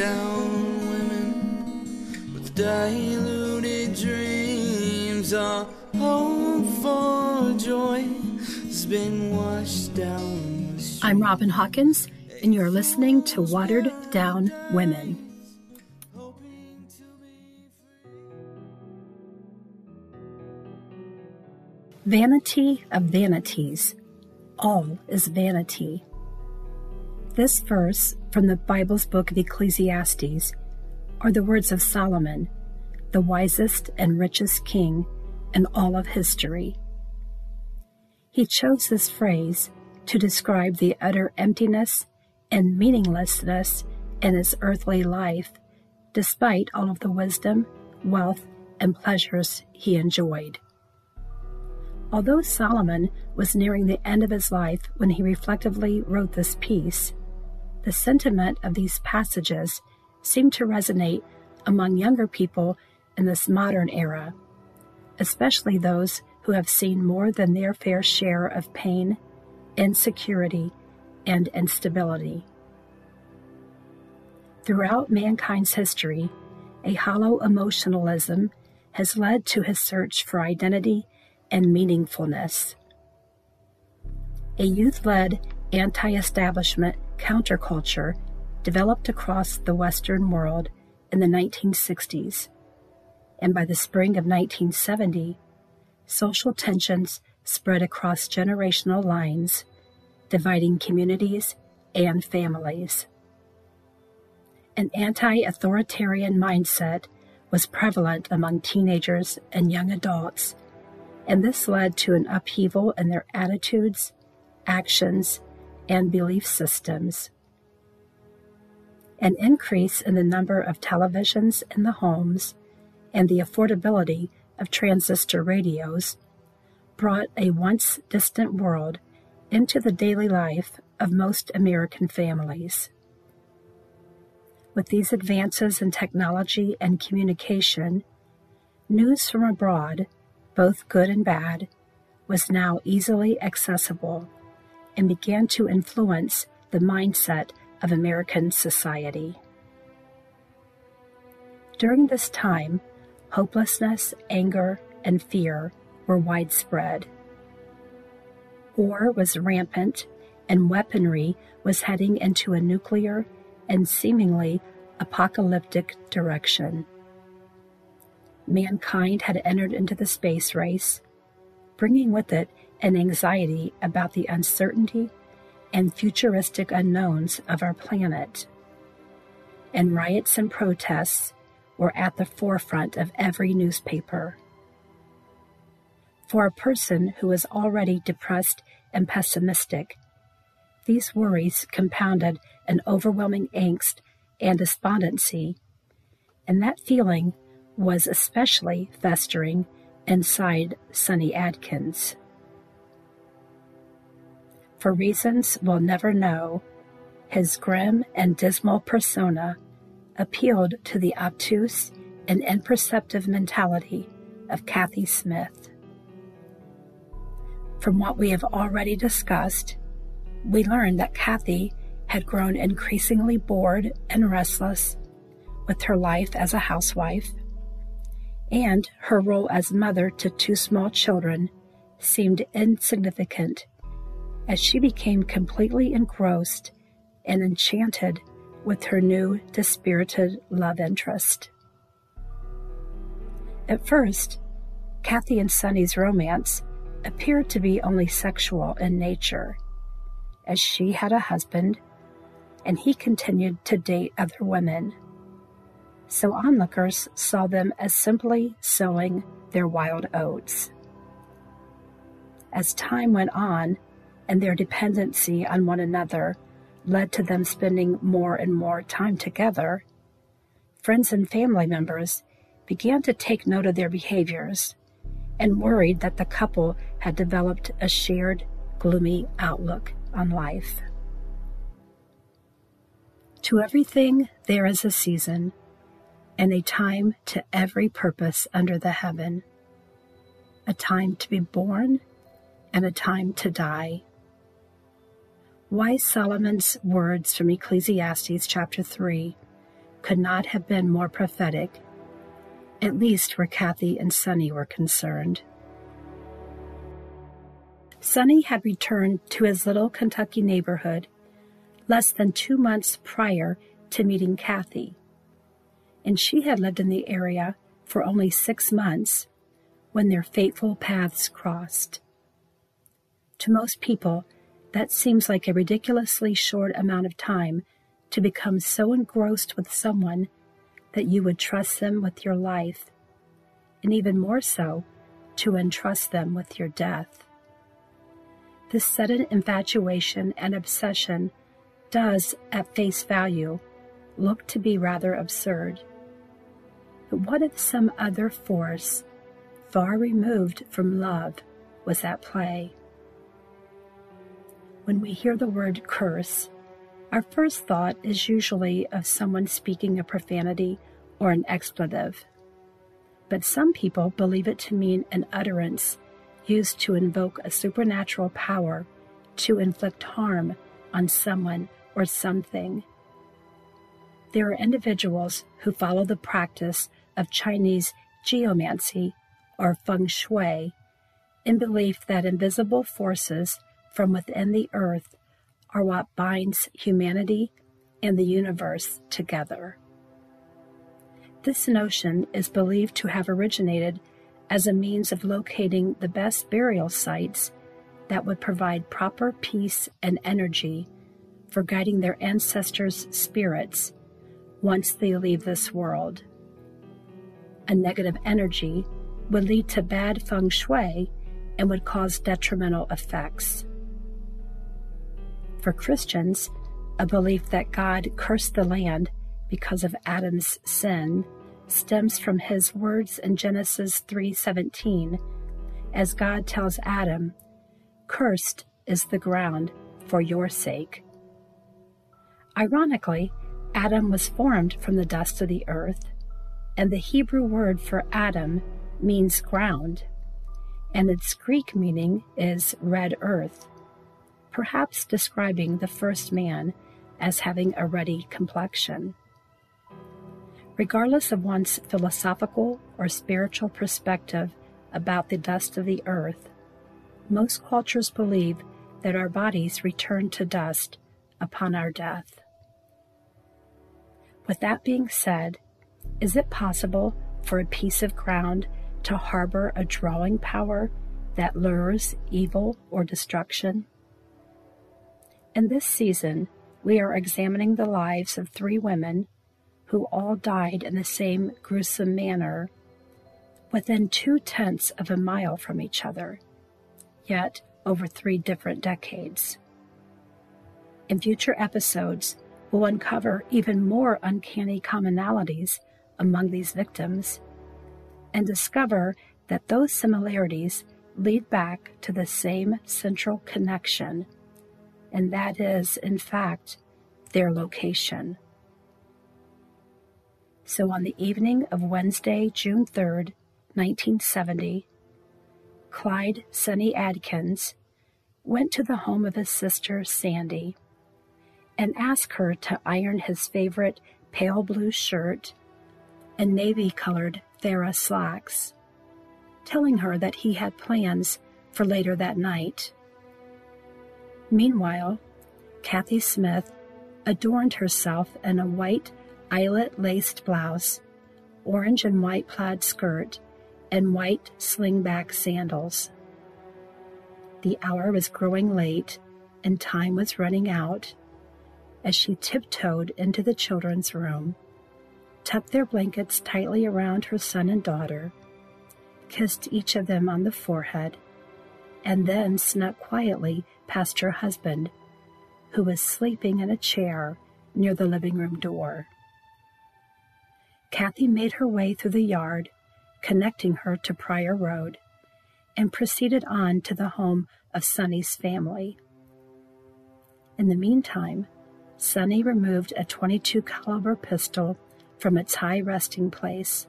down women with diluted dreams. Our hope for joy has been washed down. I'm Robin Hawkins, and you're listening to Watered Down Women. Vanity of vanities. All is vanity. This verse from the Bible's book of Ecclesiastes are the words of Solomon, the wisest and richest king in all of history. He chose this phrase to describe the utter emptiness and meaninglessness in his earthly life, despite all of the wisdom, wealth, and pleasures he enjoyed. Although Solomon was nearing the end of his life when he reflectively wrote this piece, the sentiment of these passages seemed to resonate among younger people in this modern era, especially those who have seen more than their fair share of pain, insecurity, and instability. Throughout mankind's history, a hollow emotionalism has led to his search for identity and meaningfulness. A youth led anti establishment counterculture developed across the Western world in the 1960s, and by the spring of 1970, social tensions spread across generational lines, dividing communities and families. An anti authoritarian mindset was prevalent among teenagers and young adults and this led to an upheaval in their attitudes, actions, and belief systems. An increase in the number of televisions in the homes and the affordability of transistor radios brought a once distant world into the daily life of most American families. With these advances in technology and communication, news from abroad both good and bad, was now easily accessible and began to influence the mindset of American society. During this time, hopelessness, anger, and fear were widespread. War was rampant, and weaponry was heading into a nuclear and seemingly apocalyptic direction mankind had entered into the space race, bringing with it an anxiety about the uncertainty and futuristic unknowns of our planet. And riots and protests were at the forefront of every newspaper. For a person who was already depressed and pessimistic, these worries compounded an overwhelming angst and despondency, and that feeling was especially festering inside Sonny Adkins. For reasons we'll never know, his grim and dismal persona appealed to the obtuse and imperceptive mentality of Kathy Smith. From what we have already discussed, we learned that Kathy had grown increasingly bored and restless with her life as a housewife and her role as mother to two small children seemed insignificant as she became completely engrossed and enchanted with her new dispirited love interest. At first, Kathy and Sonny's romance appeared to be only sexual in nature, as she had a husband and he continued to date other women so onlookers saw them as simply sowing their wild oats. As time went on, and their dependency on one another led to them spending more and more time together, friends and family members began to take note of their behaviors and worried that the couple had developed a shared gloomy outlook on life. To everything there is a season, and a time to every purpose under the heaven, a time to be born and a time to die. Wise Solomon's words from Ecclesiastes chapter 3 could not have been more prophetic, at least where Kathy and Sonny were concerned. Sonny had returned to his little Kentucky neighborhood less than two months prior to meeting Kathy, and she had lived in the area for only six months when their fateful paths crossed. To most people, that seems like a ridiculously short amount of time to become so engrossed with someone that you would trust them with your life, and even more so, to entrust them with your death. This sudden infatuation and obsession does, at face value, look to be rather absurd. But what if some other force, far removed from love, was at play? When we hear the word curse, our first thought is usually of someone speaking a profanity or an expletive. But some people believe it to mean an utterance used to invoke a supernatural power to inflict harm on someone or something. There are individuals who follow the practice of Chinese geomancy or feng shui in belief that invisible forces from within the earth are what binds humanity and the universe together. This notion is believed to have originated as a means of locating the best burial sites that would provide proper peace and energy for guiding their ancestors' spirits once they leave this world. A negative energy would lead to bad feng shui and would cause detrimental effects. For Christians, a belief that God cursed the land because of Adam's sin stems from his words in Genesis 3:17 as God tells Adam, "Cursed is the ground for your sake." Ironically, Adam was formed from the dust of the earth, and the Hebrew word for Adam means ground, and its Greek meaning is red earth, perhaps describing the first man as having a ruddy complexion. Regardless of one's philosophical or spiritual perspective about the dust of the earth, most cultures believe that our bodies return to dust upon our death. With that being said, is it possible for a piece of ground to harbor a drawing power that lures evil or destruction? In this season, we are examining the lives of three women who all died in the same gruesome manner, within two tenths of a mile from each other, yet over three different decades. In future episodes, we'll uncover even more uncanny commonalities among these victims and discover that those similarities lead back to the same central connection, and that is, in fact, their location. So on the evening of Wednesday, June 3rd, 1970, Clyde Sonny Adkins went to the home of his sister, Sandy, and asked her to iron his favorite pale blue shirt and navy colored Farah slacks, telling her that he had plans for later that night. Meanwhile, Kathy Smith adorned herself in a white eyelet laced blouse, orange and white plaid skirt, and white slingback sandals. The hour was growing late and time was running out as she tiptoed into the children's room, tucked their blankets tightly around her son and daughter, kissed each of them on the forehead, and then snuck quietly past her husband, who was sleeping in a chair near the living room door. Kathy made her way through the yard, connecting her to Pryor Road, and proceeded on to the home of Sonny's family. In the meantime, Sonny removed a 22 caliber pistol from its high resting place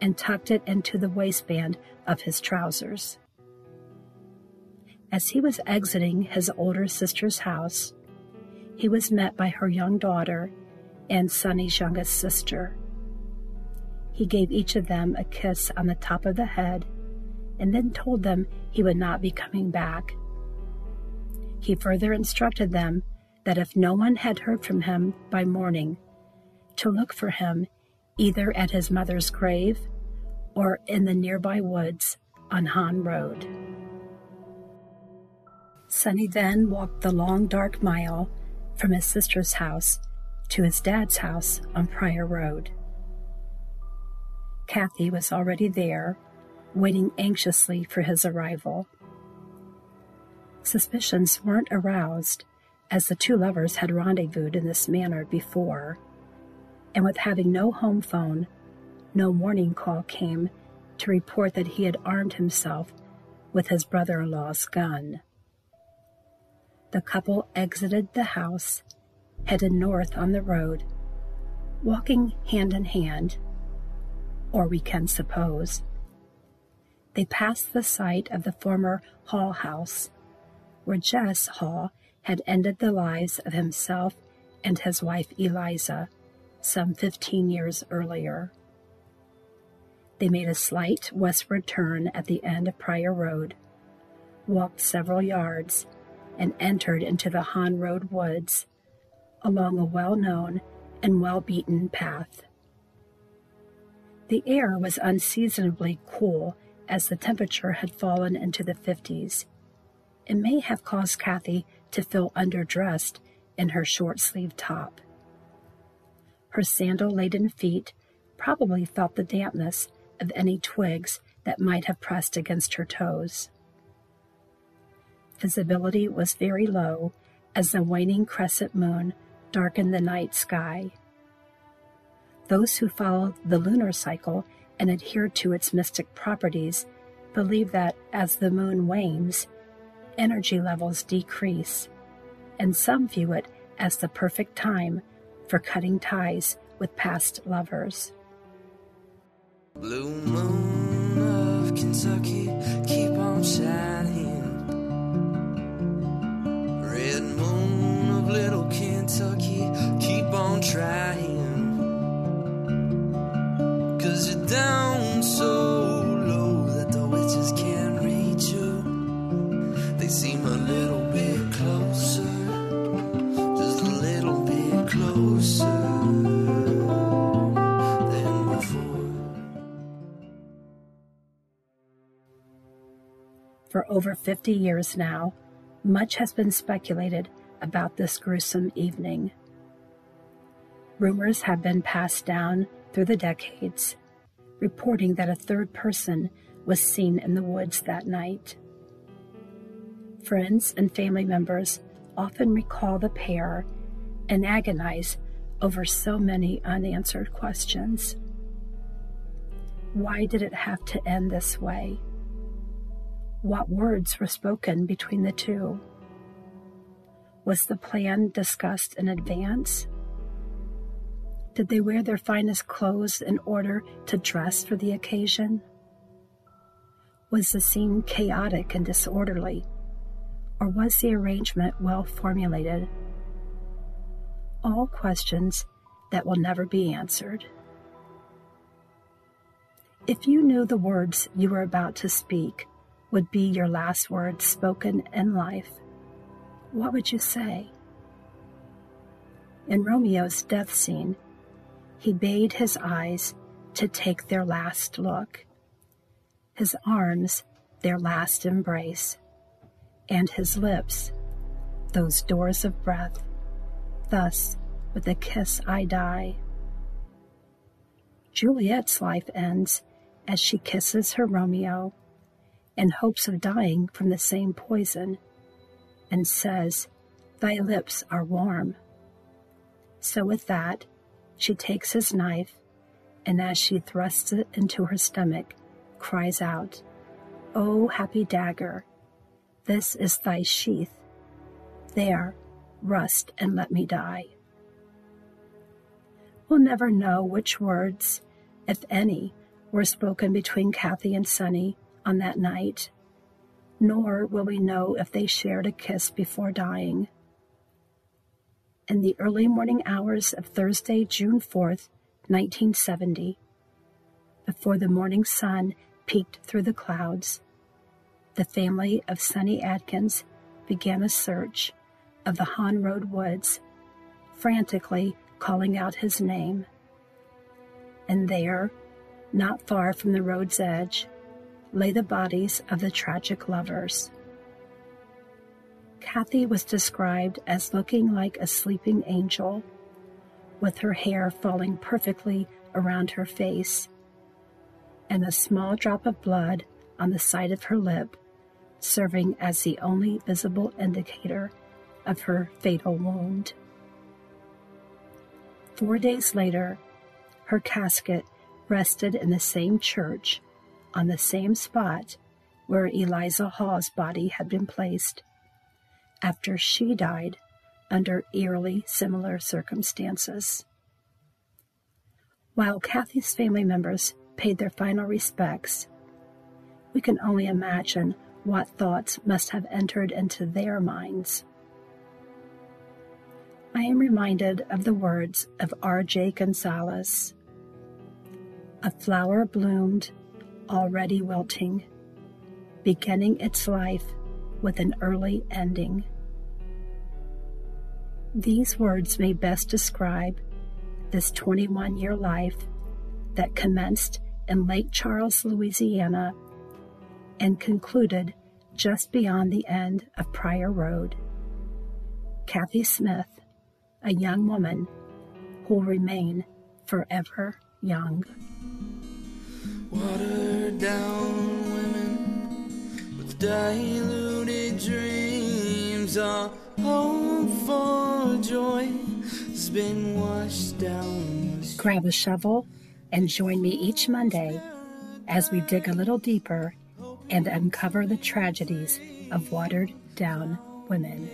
and tucked it into the waistband of his trousers. As he was exiting his older sister's house, he was met by her young daughter and Sonny's youngest sister. He gave each of them a kiss on the top of the head and then told them he would not be coming back. He further instructed them that if no one had heard from him by morning, to look for him either at his mother's grave or in the nearby woods on Han Road. Sonny then walked the long dark mile from his sister's house to his dad's house on Pryor Road. Kathy was already there, waiting anxiously for his arrival. Suspicions weren't aroused, as the two lovers had rendezvoused in this manner before, and with having no home phone, no warning call came to report that he had armed himself with his brother in law's gun. The couple exited the house, headed north on the road, walking hand in hand, or we can suppose. They passed the site of the former Hall house, where Jess Hall had ended the lives of himself and his wife Eliza some 15 years earlier. They made a slight westward turn at the end of Pryor Road, walked several yards, and entered into the Han Road woods along a well known and well beaten path. The air was unseasonably cool as the temperature had fallen into the 50s. It may have caused Kathy to feel underdressed in her short sleeved top. Her sandal laden feet probably felt the dampness of any twigs that might have pressed against her toes. Visibility was very low as the waning crescent moon darkened the night sky. Those who follow the lunar cycle and adhere to its mystic properties believe that as the moon wanes, energy levels decrease, and some view it as the perfect time for cutting ties with past lovers. Blue moon of Kentucky, keep on shining. Over 50 years now, much has been speculated about this gruesome evening. Rumors have been passed down through the decades, reporting that a third person was seen in the woods that night. Friends and family members often recall the pair and agonize over so many unanswered questions. Why did it have to end this way? What words were spoken between the two? Was the plan discussed in advance? Did they wear their finest clothes in order to dress for the occasion? Was the scene chaotic and disorderly, or was the arrangement well formulated? All questions that will never be answered. If you knew the words you were about to speak would be your last words spoken in life, what would you say? In Romeo's death scene, he bade his eyes to take their last look, his arms their last embrace, and his lips those doors of breath. Thus, with a kiss I die. Juliet's life ends as she kisses her Romeo in hopes of dying from the same poison and says, Thy lips are warm. So, with that, she takes his knife, and as she thrusts it into her stomach, cries out, O happy dagger, this is thy sheath. There, rust and let me die. We'll never know which words, if any, were spoken between Kathy and Sonny on that night, nor will we know if they shared a kiss before dying. In the early morning hours of Thursday, June 4th, 1970, before the morning sun peeked through the clouds, the family of Sonny Adkins began a search of the Han Road woods, frantically calling out his name. And there, not far from the road's edge, lay the bodies of the tragic lovers. Kathy was described as looking like a sleeping angel, with her hair falling perfectly around her face, and a small drop of blood on the side of her lip, serving as the only visible indicator of her fatal wound. Four days later, her casket rested in the same church on the same spot where Eliza Hall's body had been placed after she died under eerily similar circumstances. While Kathy's family members paid their final respects, we can only imagine what thoughts must have entered into their minds. I am reminded of the words of R.J. Gonzalez. A flower bloomed, already wilting, beginning its life with an early ending. These words may best describe this 21 year life that commenced in Lake Charles, Louisiana, and concluded just beyond the end of Pryor Road. Kathy Smith, a young woman who will remain forever young. Watered down women with diluted dreams. Our hope for joy has been washed down. Grab a shovel and join me each Monday as we dig a little deeper and uncover the tragedies of watered down women.